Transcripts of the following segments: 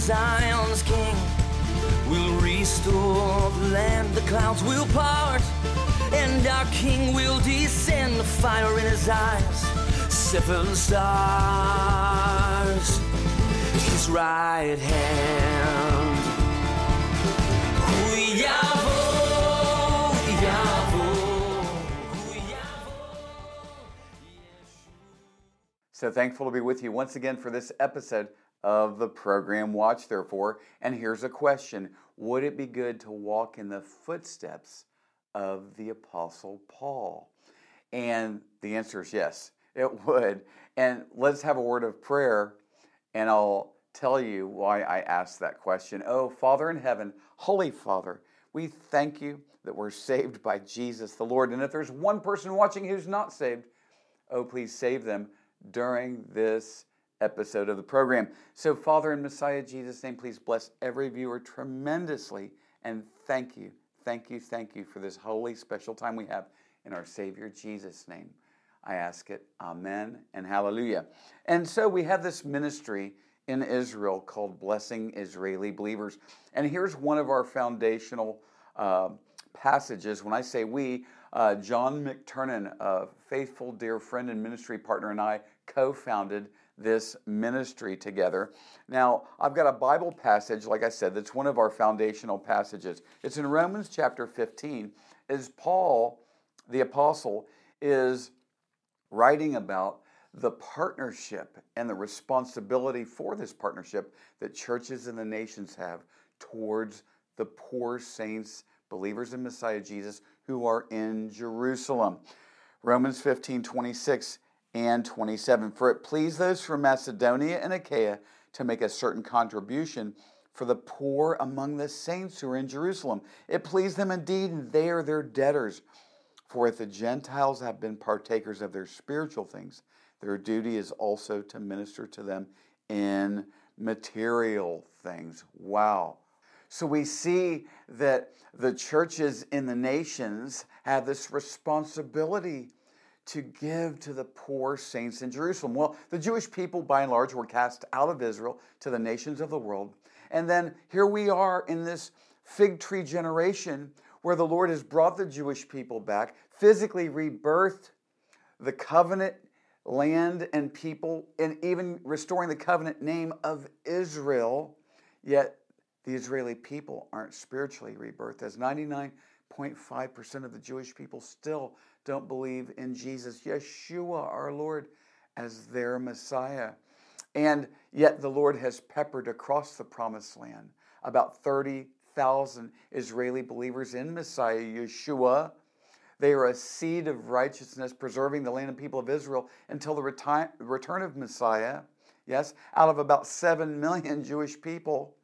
Zion's king will restore the land. The clouds will part, and our king will descend. The fire in his eyes, seven stars. His right hand. So thankful to be with you once again for this episode of the program Watch Therefore. And here's a question Would it be good to walk in the footsteps of the Apostle Paul? And the answer is yes, it would. And let's have a word of prayer, and I'll tell you why I asked that question. Oh, Father in heaven, Holy Father, we thank you that we're saved by Jesus the Lord. And if there's one person watching who's not saved, oh, please save them during this episode of the program. So, Father in Messiah Jesus' name, please bless every viewer tremendously and thank you, thank you, thank you for this holy, special time we have in our Savior Jesus' name. I ask it, Amen and Hallelujah. And so we have this ministry in Israel called Blessing Israeli Believers. And here's one of our foundational uh, passages. When I say we, uh, John McTernan, a faithful, dear friend and ministry partner, and I co founded this ministry together. Now, I've got a Bible passage, like I said, that's one of our foundational passages. It's in Romans chapter 15, as Paul, the apostle, is writing about the partnership and the responsibility for this partnership that churches and the nations have towards the poor saints, believers in Messiah Jesus, who are in Jerusalem. Romans 15 26 and 27. For it pleased those from Macedonia and Achaia to make a certain contribution for the poor among the saints who are in Jerusalem. It pleased them indeed, and they are their debtors. For if the Gentiles have been partakers of their spiritual things, their duty is also to minister to them in material things. Wow. So we see that the churches in the nations have this responsibility to give to the poor saints in Jerusalem. Well, the Jewish people, by and large, were cast out of Israel to the nations of the world. And then here we are in this fig tree generation where the Lord has brought the Jewish people back, physically rebirthed the covenant land and people, and even restoring the covenant name of Israel. Yet the Israeli people aren't spiritually rebirthed, as 99.5% of the Jewish people still don't believe in Jesus, Yeshua, our Lord, as their Messiah. And yet the Lord has peppered across the promised land about 30,000 Israeli believers in Messiah, Yeshua. They are a seed of righteousness, preserving the land and people of Israel until the reti- return of Messiah. Yes, out of about 7 million Jewish people.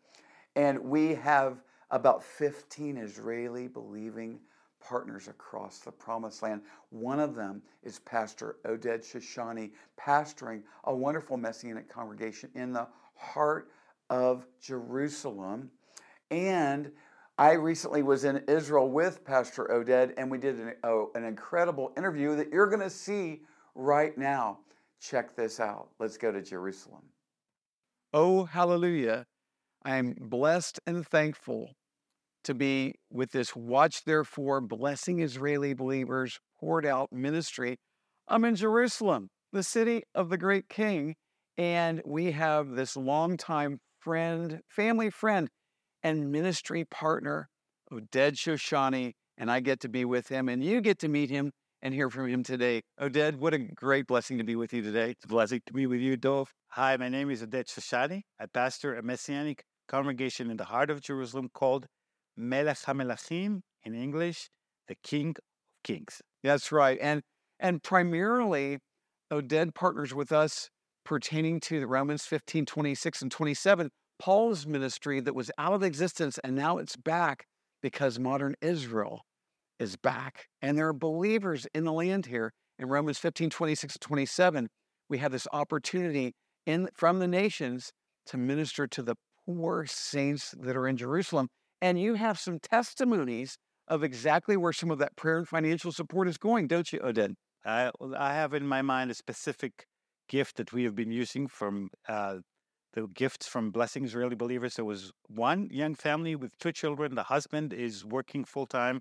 And we have about 15 Israeli believing partners across the promised land. One of them is Pastor Oded Shoshani, pastoring a wonderful Messianic congregation in the heart of Jerusalem. And I recently was in Israel with Pastor Oded, and we did an, oh, an incredible interview that you're going to see right now. Check this out. Let's go to Jerusalem. Oh, hallelujah. I am blessed and thankful to be with this Watch Therefore Blessing Israeli Believers poured out ministry. I'm in Jerusalem, the city of the great king, and we have this longtime friend, family friend, and ministry partner, Oded Shoshani, and I get to be with him, and you get to meet him and hear from him today. Oded, what a great blessing to be with you today. It's a blessing to be with you, Dove. Hi, my name is Oded Shoshani. I pastor a messianic congregation in the heart of Jerusalem called Melech HaMelachim, in English, the King of Kings. That's right. And and primarily, Oded partners with us pertaining to the Romans 15, 26, and 27, Paul's ministry that was out of existence and now it's back because modern Israel is back. And there are believers in the land here. In Romans 15, 26, and 27, we have this opportunity in from the nations to minister to the poor saints that are in Jerusalem. And you have some testimonies of exactly where some of that prayer and financial support is going, don't you, Oded? I, I have in my mind a specific gift that we have been using from uh, the gifts from Blessing Israeli Believers. There was one young family with two children. The husband is working full time,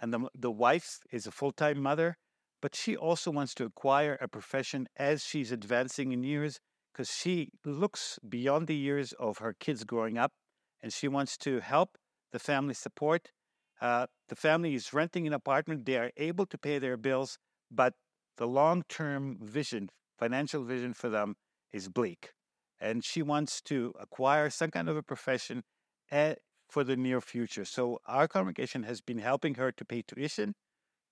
and the, the wife is a full time mother, but she also wants to acquire a profession as she's advancing in years because she looks beyond the years of her kids growing up and she wants to help the family support. Uh, the family is renting an apartment. They are able to pay their bills, but the long term vision, financial vision for them is bleak. And she wants to acquire some kind of a profession at, for the near future. So our congregation has been helping her to pay tuition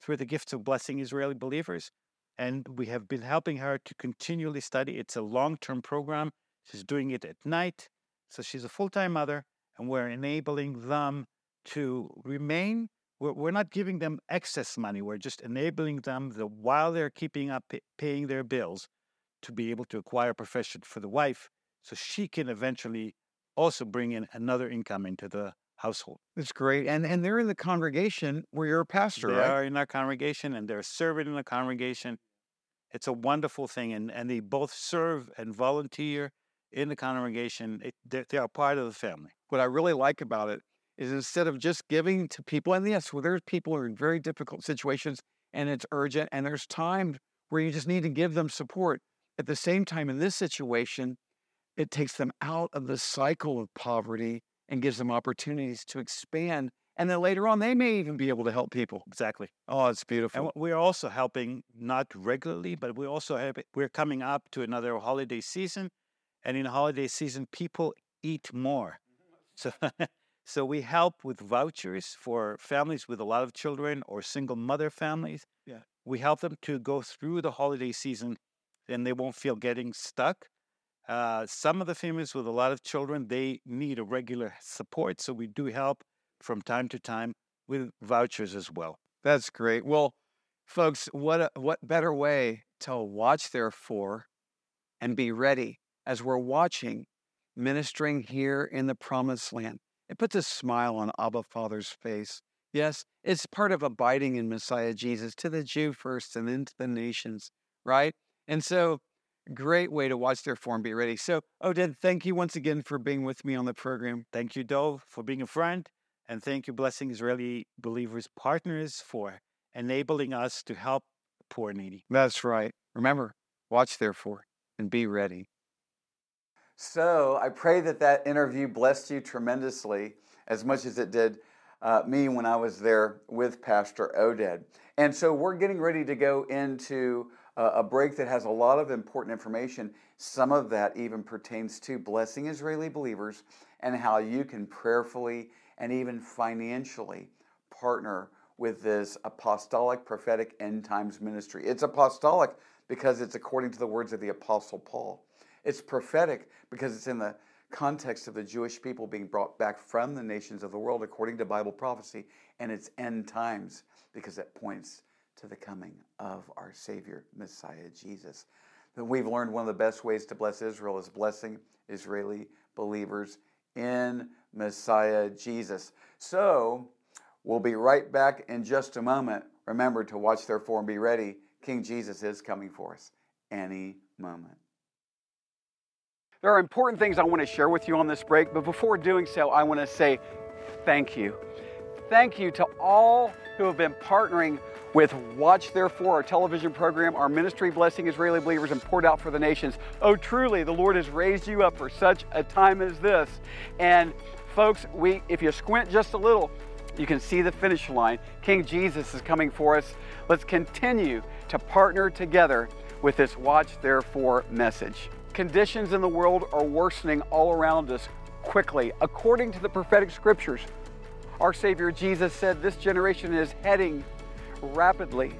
through the gifts of blessing Israeli believers. And we have been helping her to continually study. It's a long term program. She's doing it at night. So she's a full time mother, and we're enabling them to remain. We're, we're not giving them excess money. We're just enabling them that while they're keeping up pay, paying their bills to be able to acquire a profession for the wife so she can eventually also bring in another income into the household. That's great. And and they're in the congregation where you're a pastor, They right? are in our congregation and they're serving in the congregation. It's a wonderful thing. And, and they both serve and volunteer in the congregation. It, they, they are part of the family. What I really like about it is instead of just giving to people, and yes, well, there's people who are in very difficult situations and it's urgent, and there's time where you just need to give them support. At the same time, in this situation, it takes them out of the cycle of poverty and gives them opportunities to expand. And then later on, they may even be able to help people. Exactly. Oh, it's beautiful. w- we're also helping not regularly, but we also have we're coming up to another holiday season, and in holiday season, people eat more. So, so we help with vouchers for families with a lot of children or single mother families. Yeah. we help them to go through the holiday season, and they won't feel getting stuck. Uh, some of the families with a lot of children they need a regular support, so we do help from time to time with vouchers as well. That's great. Well, folks, what a, what better way to watch therefore and be ready as we're watching ministering here in the promised land. It puts a smile on Abba Father's face. Yes, it's part of abiding in Messiah Jesus to the Jew first and then to the nations, right? And so great way to watch their form be ready. So, Oded, thank you once again for being with me on the program. Thank you, Dove, for being a friend. And thank you, Blessing Israeli Believers Partners, for enabling us to help poor and needy. That's right. Remember, watch therefore and be ready. So I pray that that interview blessed you tremendously, as much as it did uh, me when I was there with Pastor Oded. And so we're getting ready to go into uh, a break that has a lot of important information. Some of that even pertains to blessing Israeli believers and how you can prayerfully and even financially partner with this apostolic prophetic end times ministry. It's apostolic because it's according to the words of the Apostle Paul. It's prophetic because it's in the context of the Jewish people being brought back from the nations of the world according to Bible prophecy. And it's end times because it points to the coming of our Savior, Messiah Jesus. Then we've learned one of the best ways to bless Israel is blessing Israeli believers in Messiah Jesus. So we'll be right back in just a moment. Remember to watch therefore and be ready. King Jesus is coming for us any moment. There are important things I want to share with you on this break, but before doing so, I want to say thank you. Thank you to all who have been partnering with Watch Therefore, our television program, our ministry blessing Israeli believers and poured out for the nations. Oh, truly, the Lord has raised you up for such a time as this. And folks, we if you squint just a little, you can see the finish line. King Jesus is coming for us. Let's continue to partner together with this Watch Therefore message. Conditions in the world are worsening all around us quickly. According to the prophetic scriptures, our Savior Jesus said this generation is heading rapidly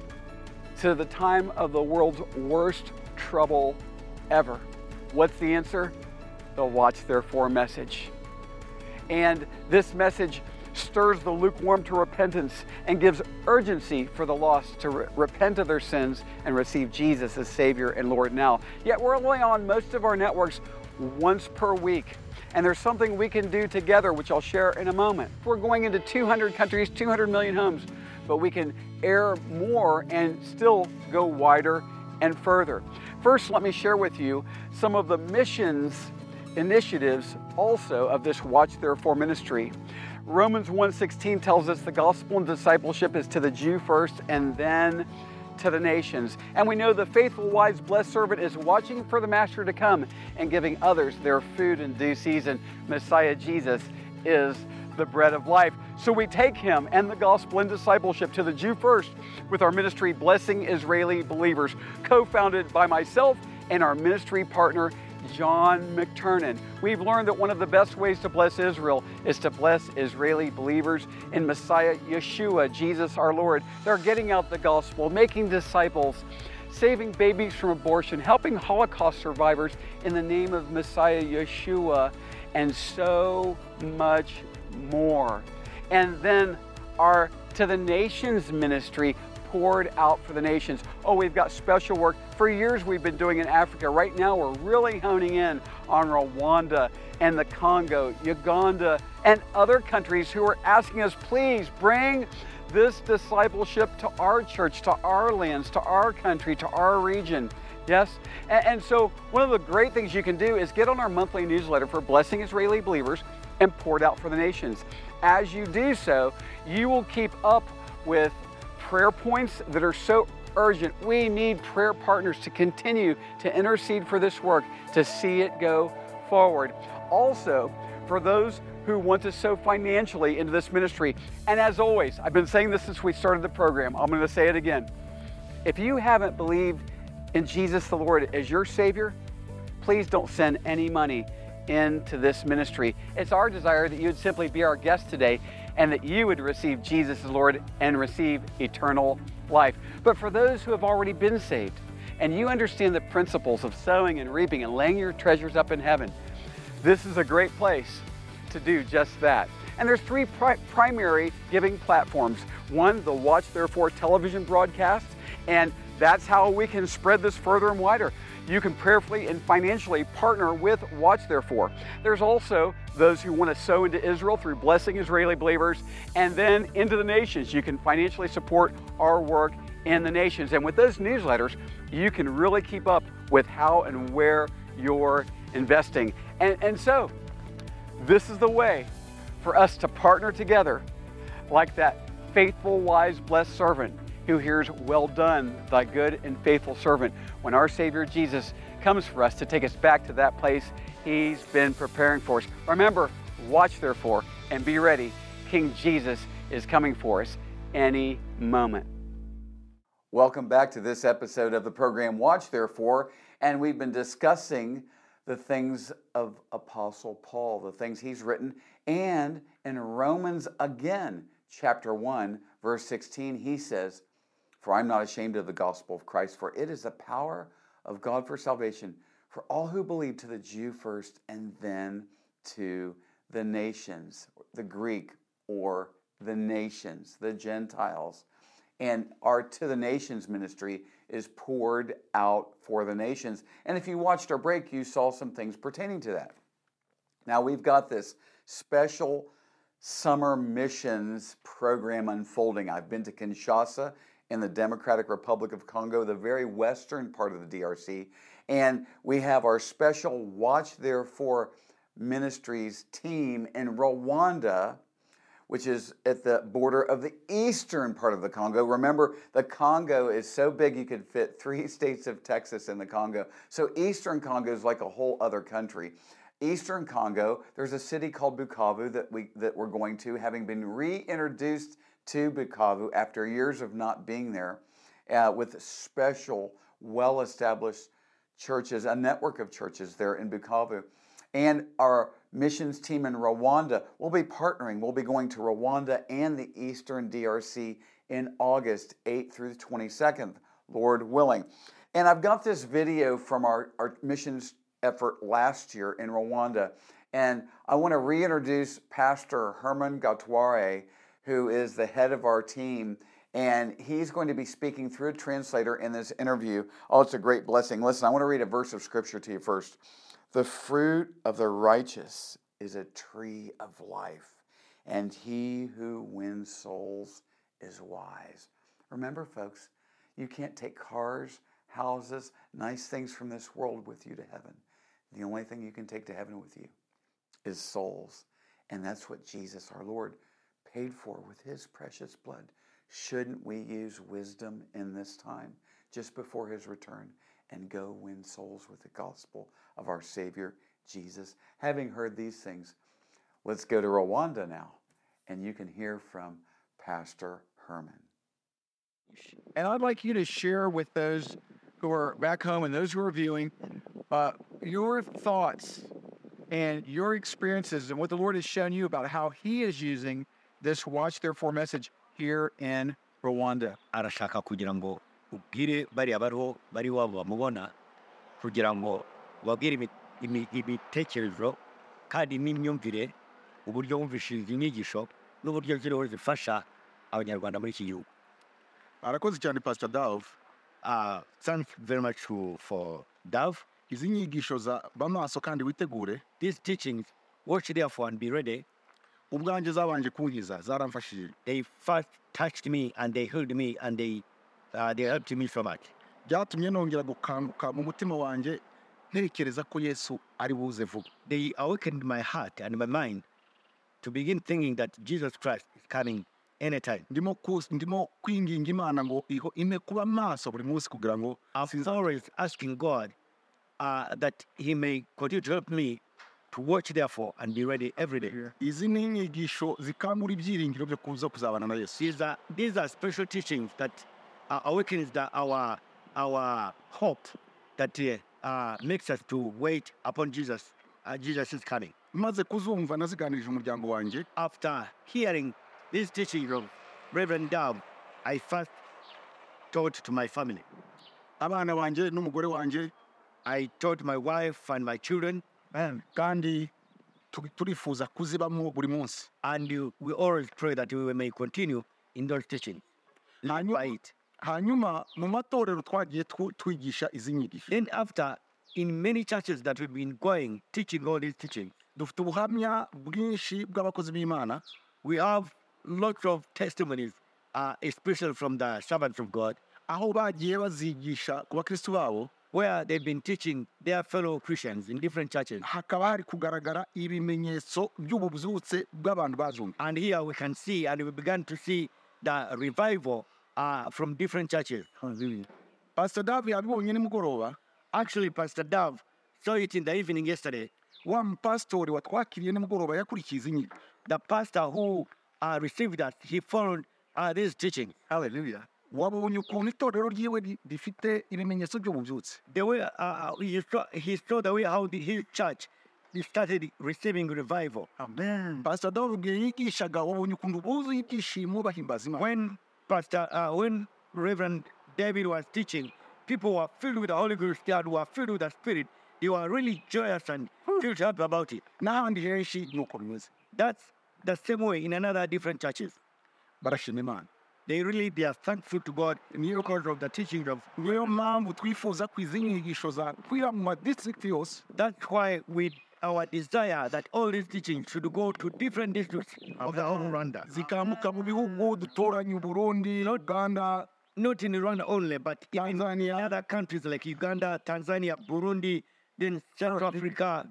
to the time of the world's worst trouble ever. What's the answer? The Watch Therefore message. And this message stirs the lukewarm to repentance and gives urgency for the lost to re- repent of their sins and receive Jesus as Savior and Lord now. Yet we're only on most of our networks once per week. And there's something we can do together, which I'll share in a moment. We're going into 200 countries, 200 million homes, but we can air more and still go wider and further. First, let me share with you some of the missions initiatives also of this Watch Therefore ministry. Romans 1:16 tells us the gospel and discipleship is to the Jew first and then to the nations. And we know the faithful, wise, blessed servant is watching for the master to come and giving others their food in due season. Messiah Jesus is the bread of life. So we take him and the gospel and discipleship to the Jew first with our ministry Blessing Israeli Believers, co founded by myself and our ministry partner. John McTernan. We've learned that one of the best ways to bless Israel is to bless Israeli believers in Messiah Yeshua, Jesus our Lord. They're getting out the gospel, making disciples, saving babies from abortion, helping Holocaust survivors in the name of Messiah Yeshua, and so much more. And then our To the Nations ministry poured out for the nations. Oh, we've got special work. For years we've been doing in Africa. Right now we're really honing in on Rwanda and the Congo, Uganda, and other countries who are asking us, please bring this discipleship to our church, to our lands, to our country, to our region. Yes? And, and, so, one of the great things you can do is get on our monthly newsletter for Blessing Israeli Believers and poured out for the nations. As you do so, you will keep up with prayer points that are so urgent. We need prayer partners to continue to intercede for this work, to see it go forward. Also, for those who want to sow financially into this ministry, and as always, I've been saying this since we started the program, I'm going to say it again. If you haven't believed in Jesus the Lord as your Savior, please don't send any money into this ministry. It's our desire that you would simply be our guest today and that you would receive Jesus as Lord and receive eternal life. But for those who have already been saved and you understand the principles of sowing and reaping and laying your treasures up in heaven, this is a great place to do just that. And there's three pri- primary giving platforms. One, the Watch Therefore television broadcast, and that's how we can spread this further and wider you can prayerfully and financially partner with Watch Therefore. There's also those who want to sow into Israel through blessing Israeli believers and then into the nations. You can financially support our work in the nations. And with those newsletters, you can really keep up with how and where you're investing. And, and so, this is the way for us to partner together like that faithful, wise, blessed servant who hears, Well done, thy good and faithful servant, when our Savior Jesus comes for us to take us back to that place He's been preparing for us. Remember, watch therefore and be ready. King Jesus is coming for us any moment. Welcome back to this episode of the program Watch Therefore, and we've been discussing the things of Apostle Paul, the things he's written, and in Romans again, chapter 1, verse 16, he says, for I'm not ashamed of the gospel of Christ, for it is the power of God for salvation for all who believe, to the Jew first and then to the nations, the Greek or the nations, the Gentiles. And our To the Nations ministry is poured out for the nations. And if you watched our break, you saw some things pertaining to that. Now we've got this special summer missions program unfolding. I've been to Kinshasa in the Democratic Republic of Congo, the very western part of the DRC. And we have our special Watch Therefore Ministries team in Rwanda, which is at the border of the eastern part of the Congo. Remember, the Congo is so big you could fit three states of Texas in the Congo. So, eastern Congo is like a whole other country. Eastern Congo, there's a city called Bukavu that, we, that we're going to, having been reintroduced to Bukavu after years of not being there uh, with special, well established churches, a network of churches there in Bukavu. And our missions team in Rwanda will be partnering. We'll be going to Rwanda and the Eastern DRC in August 8th through the 22nd, Lord willing. And I've got this video from our, our missions effort last year in Rwanda. And I want to reintroduce Pastor Herman Gatware who is the head of our team. And he's going to be speaking through a translator in this interview. Oh, it's a great blessing. Listen, I want to read a verse of scripture to you first. The fruit of the righteous is a tree of life, and he who wins souls is wise. Remember, folks, you can't take cars, houses, nice things from this world with you to heaven. the only thing you can take to heaven with you is souls. And that's what Jesus, our Lord, paid for with his precious blood. Shouldn't we use wisdom in this time, just before his return, and go win souls with the gospel of our Savior, Jesus? Having heard these things, let's go to Rwanda now, and you can hear from Pastor Herman. And I'd like you to share with those who are back home and those who are viewing uh, your thoughts and your experiences and what the Lord has shown you about how He is using this Watch Therefore message here in Rwanda. arashaka kugira ngo ubwire bariya bariho bari iwabo bamubona kugira ngo ubabwire imitekerezo kandi n'imyumvire uburyo wumvishije inyigisho n'uburyo ziriho zifasha abanyarwanda muri iki gihugu arakoze cyane pastor dove uh, thanks very much for Dove. izi nyigisho za bamaso kandi witegure These teachings, watch therefore and be ready. Ubwanjye zabanje kunkiza zaramfashije They first touched me and they healed me and they, uh, they helped me so much. byatumye nongera gukanguka mu mutima wanjye ntekereza ko yesu ari buze vuba They awakened my heart and my mind to begin thinking that Jesus Christ is coming anytime. ndimo ndimo kwinginga imana ngo iho ime kuba maso buri munsi kugira ngo I'm always asking God uh, that He may continue to help me to watch therefore and be ready every day. izi ni inyigisho zikangura ibyiringiro byo kuza kuzabana na yesu These are these are special teachings that uh, awakens the, our our hope that uh, uh, makes us to wait upon Jesus. Uh, Jesus is coming. maze kuzumva naziganirije umuryango wanjye After hearing these teachings of Reverend Dove, I first told to my family. abana banjye n'umugore wanjye I told my wife and my children, kandi tu- turifuza kuzibamo buri munsi. And uh, we always pray that we may continue in those teachings. Live Hanyuma- by it. hanyuma mu matorero twagiye twigisha izi nyigisho Then after, in many churches that we've been going, teaching all these teachings, dufite ubuhamya bwinshi bw'abakozi b'imana. we have lots of testimonies, uh, especially from the servants of God, aho bagiye bazigisha ku bakristu babo where they've been teaching their fellow Christians in different churches. hakaba hari kugaragara ibimenyetso by'ububyutse bw'abantu bazumva And here we can see, and we began to see the revival uh, from different churches. pastor davi yabibonye nimugoroba Actually, Pastor Dove saw it in the evening yesterday. wa mupasitori watwakiriye nimugoroba yakurikiye izi nyigisho The pastor who uh, received us, he followed uh, this teaching. Hallelujah. Wabonye ukuntu itorero ryiwe ri- rifite ibimenyetso by'ububyutse The way uh, uh, he, saw, he saw the way how the, his church he started receiving revival. Amen. pastor davi yigishaga wabonye ukuntu buzuye ibyishimo bahimbaza imana When Pastor, uh, when Reverend David was teaching, people were filled with the Holy Ghost, they were filled with the Spirit. They were really joyous and filled happy about it. n'ahandi henshi ni uko bimeze That's the same way in another different churches. barashima imana They really they are thankful to God. Because of the teachings of. niyo mpamvu twifuza ko izi nyigisho mu madistrict yose That's why we our desire that all these teachings should go to different districts of the whole Rwanda. zikamuka mu bihugu dutoranye uburundi uganda Not in Rwanda only, but in other countries like Uganda, Tanzania, Burundi, then South Africa,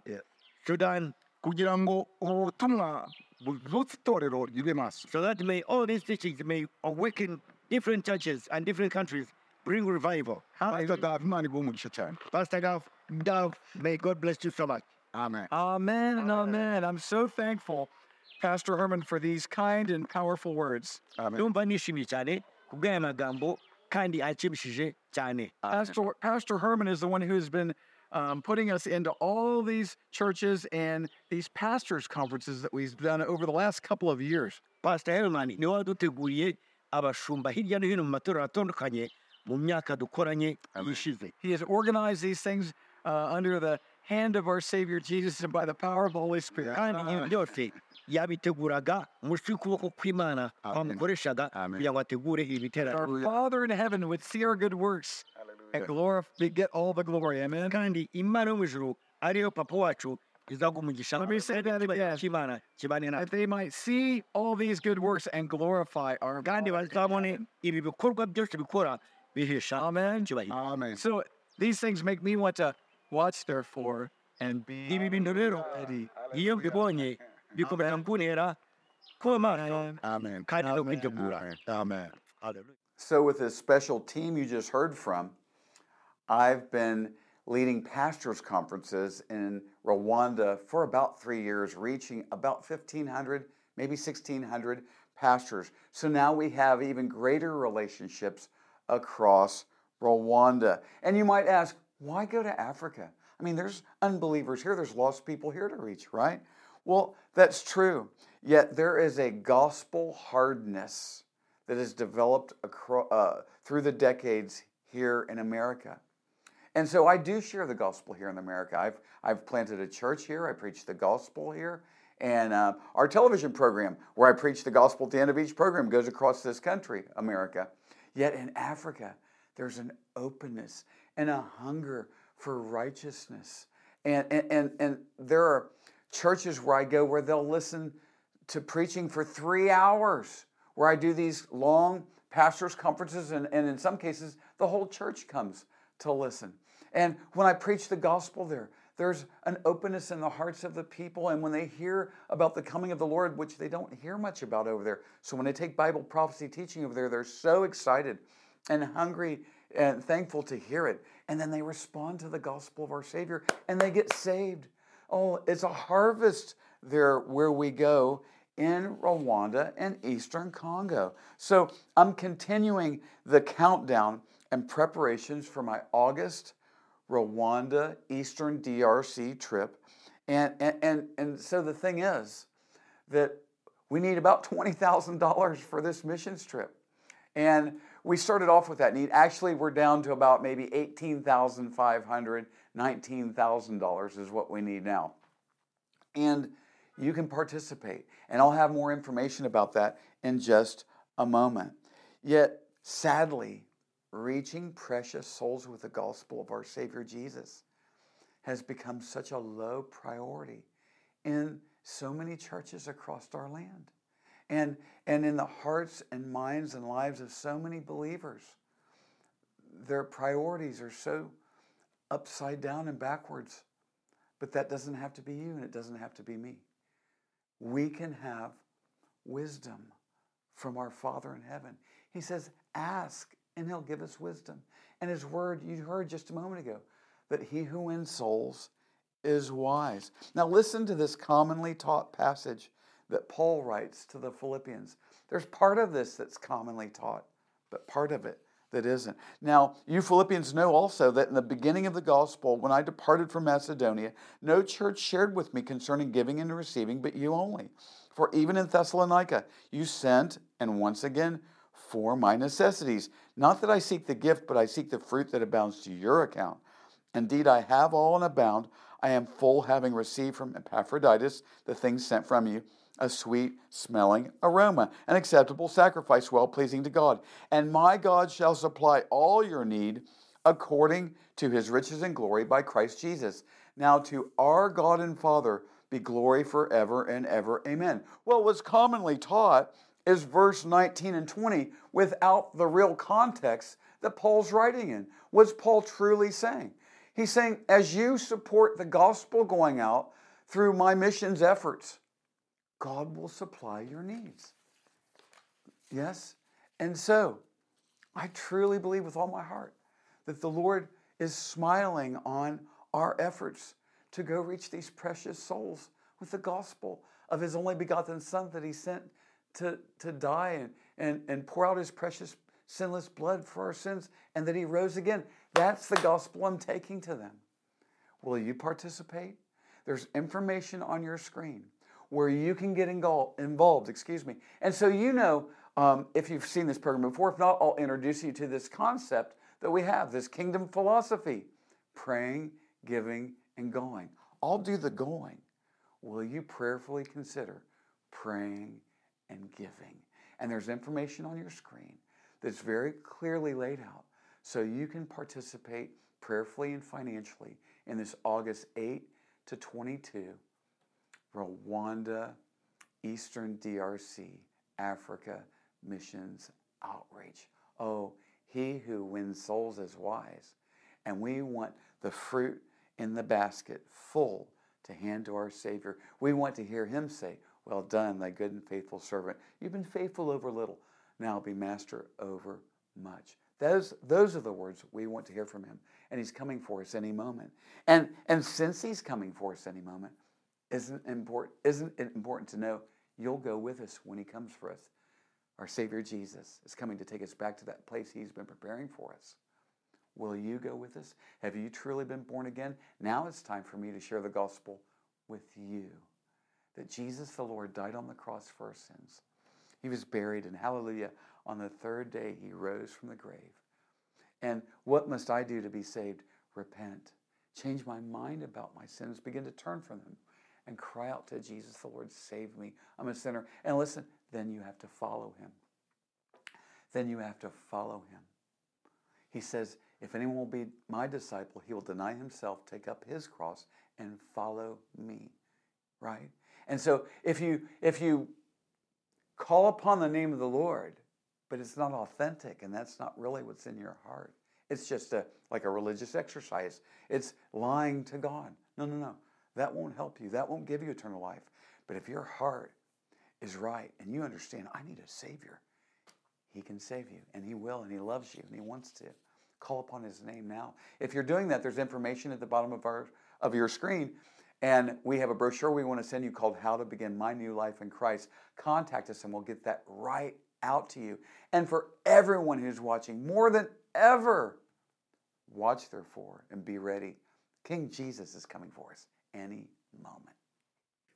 Sudan, kugira ngo ubu butumwa ribe maso so that may all these teachings may awaken different churches and different countries, bring revival. pastor davi imana iguha umugisha cyane Pastor Gav, Dove, may God bless you so much. amen Amen and amen. I'm so thankful, Pastor Herman, for these kind and powerful words. amen Ndumva nishimye cyane kubw'aya magambo kandi anshimishije cyane. Pastor, Pastor Herman is the one who's been um, putting us into all these churches and these pastors' conferences that we've done over the last couple of years. Pastor Herman niwe waduteguriye abashumba hirya no hino mu matorero atandukanye mu myaka dukoranye yishize. He has organized these things uh, under the hand of our Savior Jesus and by the power of the Holy Spirit. kandi ibi byose yabiteguraga munsi y'ukuboko kw'imana kwamukoreshaga Amen. kugira ngo ategure ibi Our Father in heaven would see our good works and glorify, get all the glory. Amen. kandi imana yo mu ariyo papa wacu Let me say that again. cy'imana kibane That they might see all these good works and glorify our kandi bazabone ibi bikorwa byose bikora bihesha Amen. amen So these things make me want to watch, therefore, And ibi bintu rero ah, iyo mbibonye bikomeza kuntera kuba imana Amen. kandi no kwitegura Amen. Amen. Hallelujah. So, with this special team you just heard from, I've been leading pastors' conferences in Rwanda for about three years, reaching about 1,500, maybe 1,600 pastors. So now we have even greater relationships across Rwanda. And you might ask, why go to Africa? I mean, there's unbelievers here, there's lost people here to reach, right? Well, that's true. Yet there is a gospel hardness that has developed acro- uh, through the decades here in America. And so I do share the gospel here in America. I've, I've planted a church here, I preach the gospel here. And uh, our television program, where I preach the gospel at the end of each program, goes across this country, America. Yet in Africa, there's an openness and a hunger for righteousness. And, and, and, and there are churches where I go where they'll listen to preaching for three hours, where I do these long pastors' conferences, and, and in some cases, the whole church comes to listen. And when I preach the gospel there, there's an openness in the hearts of the people. And when they hear about the coming of the Lord, which they don't hear much about over there, so when they take Bible prophecy teaching over there, they're so excited and hungry and thankful to hear it. And then they respond to the gospel of our Savior and they get saved. Oh, it's a harvest there where we go in Rwanda and Eastern Congo. So I'm continuing the countdown and preparations for my August Rwanda Eastern DRC trip. And, and, and, and so the thing is that we need about $20,000 for this missions trip. And we started off with that need. Actually, we're down to about maybe $18,500, $19,000 is what we need now. And you can participate. And I'll have more information about that in just a moment. Yet, sadly, reaching precious souls with the gospel of our Savior Jesus has become such a low priority in so many churches across our land and, and in the hearts and minds and lives of so many believers. Their priorities are so upside down and backwards. But that doesn't have to be you and it doesn't have to be me. We can have wisdom from our Father in heaven. He says, Ask and He'll give us wisdom. And His word, you heard just a moment ago, that he who wins souls is wise. Now, listen to this commonly taught passage that Paul writes to the Philippians. There's part of this that's commonly taught, but part of it that isn't. Now, you Philippians know also that in the beginning of the gospel, when I departed from Macedonia, no church shared with me concerning giving and receiving, but you only. For even in Thessalonica, you sent, and once again, for my necessities. Not that I seek the gift, but I seek the fruit that abounds to your account. Indeed, I have all and abound. I am full, having received from Epaphroditus the things sent from you a sweet smelling aroma, an acceptable sacrifice, well pleasing to God. And my God shall supply all your need according to his riches and glory by Christ Jesus. Now to our God and Father be glory forever and ever. Amen. Well, what's commonly taught is verse 19 and 20 without the real context that Paul's writing in. What's Paul truly saying? He's saying, as you support the gospel going out through my missions efforts, God will supply your needs. Yes? And so, I truly believe with all my heart that the Lord is smiling on our efforts to go reach these precious souls with the gospel of His only begotten Son that He sent to, to die and, and, and pour out His precious sinless blood for our sins and that He rose again. That's the gospel I'm taking to them. Will you participate? There's information on your screen where you can get involved, excuse me. And so you know, um, if you've seen this program before, if not, I'll introduce you to this concept that we have, this kingdom philosophy, praying, giving, and going. I'll do the going. Will you prayerfully consider praying and giving? And there's information on your screen that's very clearly laid out so you can participate prayerfully and financially in this August 8 to 22 Rwanda, Eastern DRC, Africa missions outreach. Oh, he who wins souls is wise. And we want the fruit in the basket, full to hand to our Savior. We want to hear Him say, Well done, thy good and faithful servant. You've been faithful over little, now be master over much. Those, those are the words we want to hear from Him. And He's coming for us any moment. And, and since He's coming for us any moment, isn't, important, isn't it important to know you'll go with us when He comes for us? Our Savior Jesus is coming to take us back to that place He's been preparing for us. Will you go with us? Have you truly been born again? Now it's time for me to share the gospel with you that Jesus the Lord died on the cross for our sins. He was buried, and hallelujah, on the third day he rose from the grave. And what must I do to be saved? Repent. Change my mind about my sins, begin to turn from them, and cry out to Jesus the Lord, save me. I'm a sinner. And listen, then you have to follow him. Then you have to follow him. He says, if anyone will be my disciple, he will deny himself, take up his cross, and follow me. Right? And so if you if you call upon the name of the Lord, but it's not authentic and that's not really what's in your heart. It's just a like a religious exercise. It's lying to God. No, no, no. That won't help you. That won't give you eternal life. But if your heart is right and you understand, I need a Savior, He can save you, and He will, and He loves you, and He wants to. Call upon His name now. If you're doing that, there's information at the bottom of our of your screen. And we have a brochure we want to send you called How to Begin My New Life in Christ. Contact us and we'll get that right out to you. And for everyone who's watching, more than ever, watch therefore and be ready. King Jesus is coming for us any moment.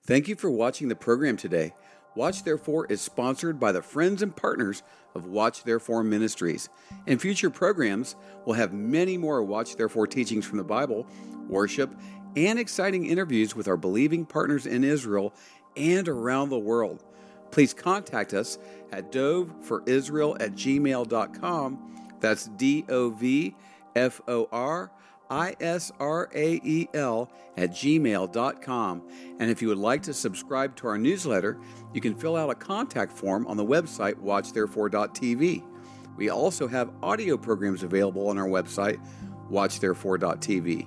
Thank you for watching the program today. Watch Therefore is sponsored by the friends and partners of Watch Therefore Ministries. In future programs, we'll have many more Watch Therefore teachings from the Bible, worship, and exciting interviews with our believing partners in Israel and around the world. Please contact us at doveforisrael at gmail.com. That's D O V F O R I S R A E L at gmail.com. And if you would like to subscribe to our newsletter, you can fill out a contact form on the website watchtherefore.tv. We also have audio programs available on our website, watchtherefore.tv.